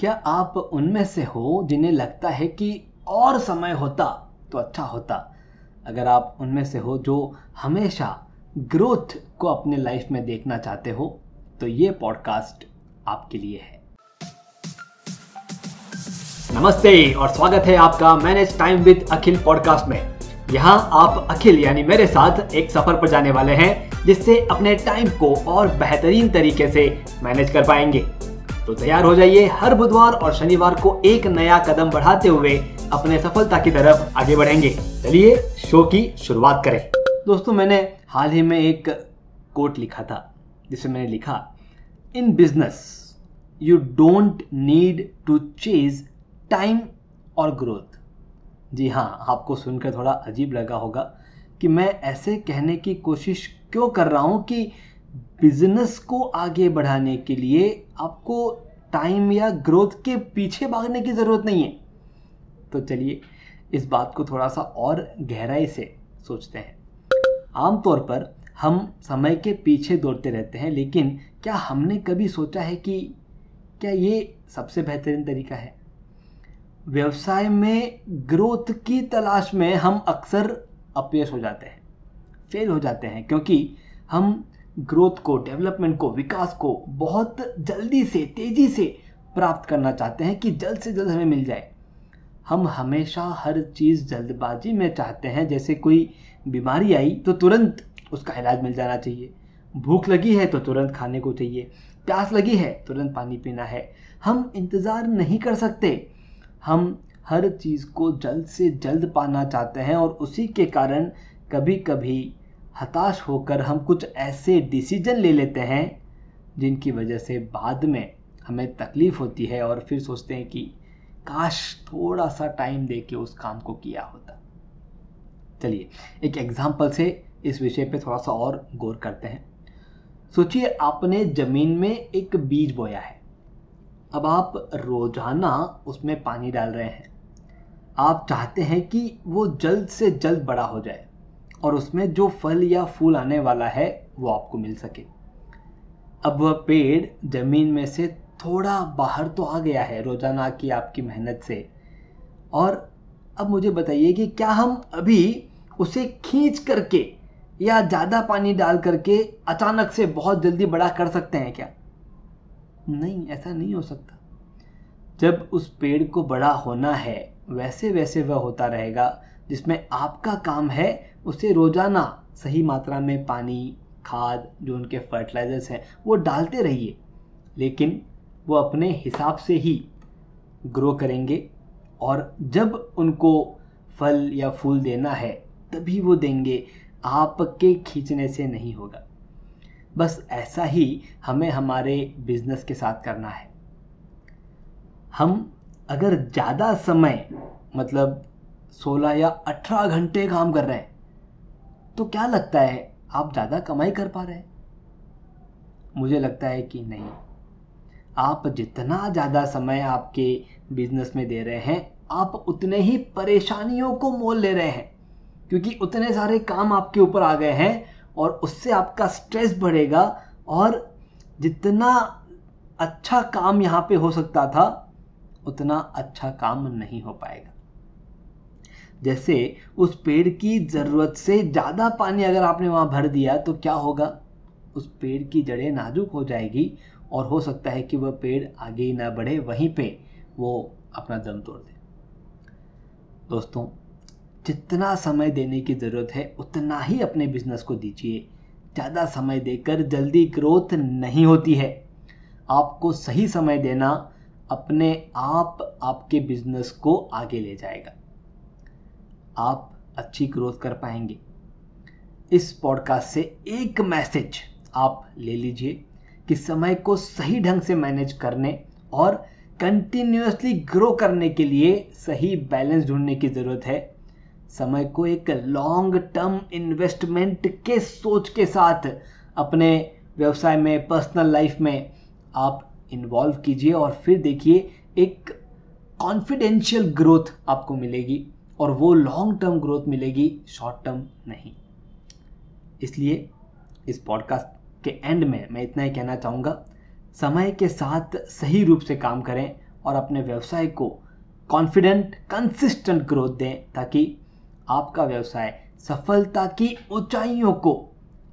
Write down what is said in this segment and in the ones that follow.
क्या आप उनमें से हो जिन्हें लगता है कि और समय होता तो अच्छा होता? अगर आप उनमें से हो जो हमेशा ग्रोथ को अपने लाइफ में देखना चाहते हो तो ये पॉडकास्ट आपके लिए है। नमस्ते और स्वागत है आपका manage time with Akhil podcast में। यहाँ आप अखिल यानी मेरे साथ एक सफ़र पर जाने वाले हैं, जिससे अपने टाइम को और बेहतरीन तरीके से मैनेज कर पाएँगे। तो तैयार हो जाइए हर बुधवार और शनिवार को एक नया कदम बढ़ाते हुए अपने सफलता की तरफ़ आगे बढ़ेंगे। चलिए शो की शुरुआत करें। दोस्तों, मैंने हाल ही में एक कोट लिखा था जिसमें मैंने लिखा in business you don't need to chase time और ग्रोथ जी हाँ आपको सुनकर थोड़ा अजीब लगा होगा कि मैं ऐसे कहने की कोशिश क्यों कर रहा हूँ कि बिज़नेस को आगे बढ़ाने के लिए आपको टाइम या ग्रोथ के पीछे भागने की ज़रूरत नहीं है। तो चलिए, इस बात को थोड़ा सा और गहराई से सोचते हैं। आमतौर पर हम समय के पीछे दौड़ते रहते हैं, लेकिन क्या हमने कभी सोचा है कि क्या ये सबसे बेहतरीन तरीका है? व्यवसाय में ग्रोथ की तलाश में हम अक्सर अपयश हो जाते हैं, फेल हो जाते हैं, क्योंकि हम ग्रोथ को, डेवलपमेंट को, विकास को बहुत जल्दी से, तेज़ी से प्राप्त करना चाहते हैं कि जल्द से जल्द हमें मिल जाए। हम हमेशा हर चीज़ जल्दबाजी में चाहते हैं। जैसे कोई बीमारी आई तो तुरंत उसका इलाज मिल जाना चाहिए। भूख लगी है तो तुरंत खाने को चाहिए। प्यास लगी है, तुरंत पानी पीना है। हम इंतज़ार नहीं कर सकते। हम हर चीज़ को जल्द से जल्द पाना चाहते हैं और उसी के कारण कभी कभी हताश होकर हम कुछ ऐसे डिसीज़न ले लेते हैं, जिनकी वजह से बाद में हमें तकलीफ़ होती है और फिर सोचते हैं कि, काश थोड़ा सा टाइम दे के उस काम को किया होता। चलिए, एक एग्ज़ाम्पल से इस विषय पे थोड़ा सा और गौर करते हैं। सोचिए, आपने ज़मीन में एक बीज बोया है। अब आप रोज़ाना उसमें पानी डाल रहे हैं। आप चाहते हैं कि वो जल्द से जल्द बड़ा हो जाए। और उसमें जो फल या फूल आने वाला है, वो आपको मिल सके। अब वह पेड़ ज़मीन में से थोड़ा बाहर तो आ गया है, रोज़ाना की आपकी मेहनत से। और अब मुझे बताइए कि क्या हम अभी उसे खींच करके या ज़्यादा पानी डाल करके अचानक से बहुत जल्दी बड़ा कर सकते हैं क्या? नहीं, ऐसा नहीं हो सकता। जब उस पेड़ को बड़ा होना है वैसे वैसे वह होता रहेगा। जिसमें आपका काम है, उसे रोज़ाना सही मात्रा में पानी, खाद, जो उनके फर्टिलाइजर्स हैं, वो डालते रहिए। लेकिन वो अपने हिसाब से ही ग्रो करेंगे और जब उनको फल या फूल देना है, तभी वो देंगे। आपके खींचने से नहीं होगा। बस ऐसा ही हमें हमारे बिज़नेस के साथ करना है। हम अगर ज़्यादा समय मतलब 16 या 18 घंटे काम कर रहे हैं। तो क्या लगता है आप ज़्यादा कमाई कर पा रहे हैं? मुझे लगता है कि नहीं। आप जितना ज़्यादा समय आपके बिज़नेस में दे रहे हैं, आप उतने ही परेशानियों को मोल ले रहे हैं। क्योंकि उतने सारे काम आपके ऊपर आ गए हैं और उससे आपका स्ट्रेस बढ़ेगा और जितना अच्छा काम यहाँ पे हो सकता था, उतना अच्छा काम नहीं हो पाएगा। जैसे उस पेड़ की ज़रूरत से ज़्यादा पानी अगर आपने वहाँ भर दिया तो क्या होगा? उस पेड़ की जड़ें नाजुक हो जाएगी और हो सकता है कि वह पेड़ आगे ही ना बढ़े, वहीं पे वो अपना दम तोड़ दे। दोस्तों, जितना समय देने की ज़रूरत है, उतना ही अपने बिज़नेस को दीजिए। ज़्यादा समय देकर जल्दी ग्रोथ नहीं होती है। आपको सही समय देना अपने आप, आपके बिज़नेस को आगे ले जाएगा। आप अच्छी ग्रोथ कर पाएँगे। इस पॉडकास्ट से एक मैसेज आप ले लीजिए कि समय को सही ढंग से मैनेज करने और कंटिन्यूसली ग्रो करने के लिए सही बैलेंस ढूँढने की ज़रूरत है। समय को एक लॉन्ग टर्म इन्वेस्टमेंट के सोच के साथ अपने व्यवसाय में पर्सनल लाइफ में आप इन्वॉल्व कीजिए और फिर देखिए एक कॉन्फिडेंशियल ग्रोथ आपको मिलेगी। और वो लॉन्ग टर्म ग्रोथ मिलेगी शॉर्ट टर्म नहीं। इसलिए इस पॉडकास्ट के एंड में मैं इतना ही कहना चाहूँगा, समय के साथ सही रूप से काम करें और अपने व्यवसाय को कॉन्फिडेंट कंसिस्टेंट ग्रोथ दें ताकि आपका व्यवसाय सफलता की ऊंचाइयों को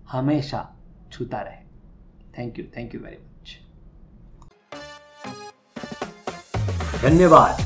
हमेशा छूता रहे। Thank you thank you very much धन्यवाद।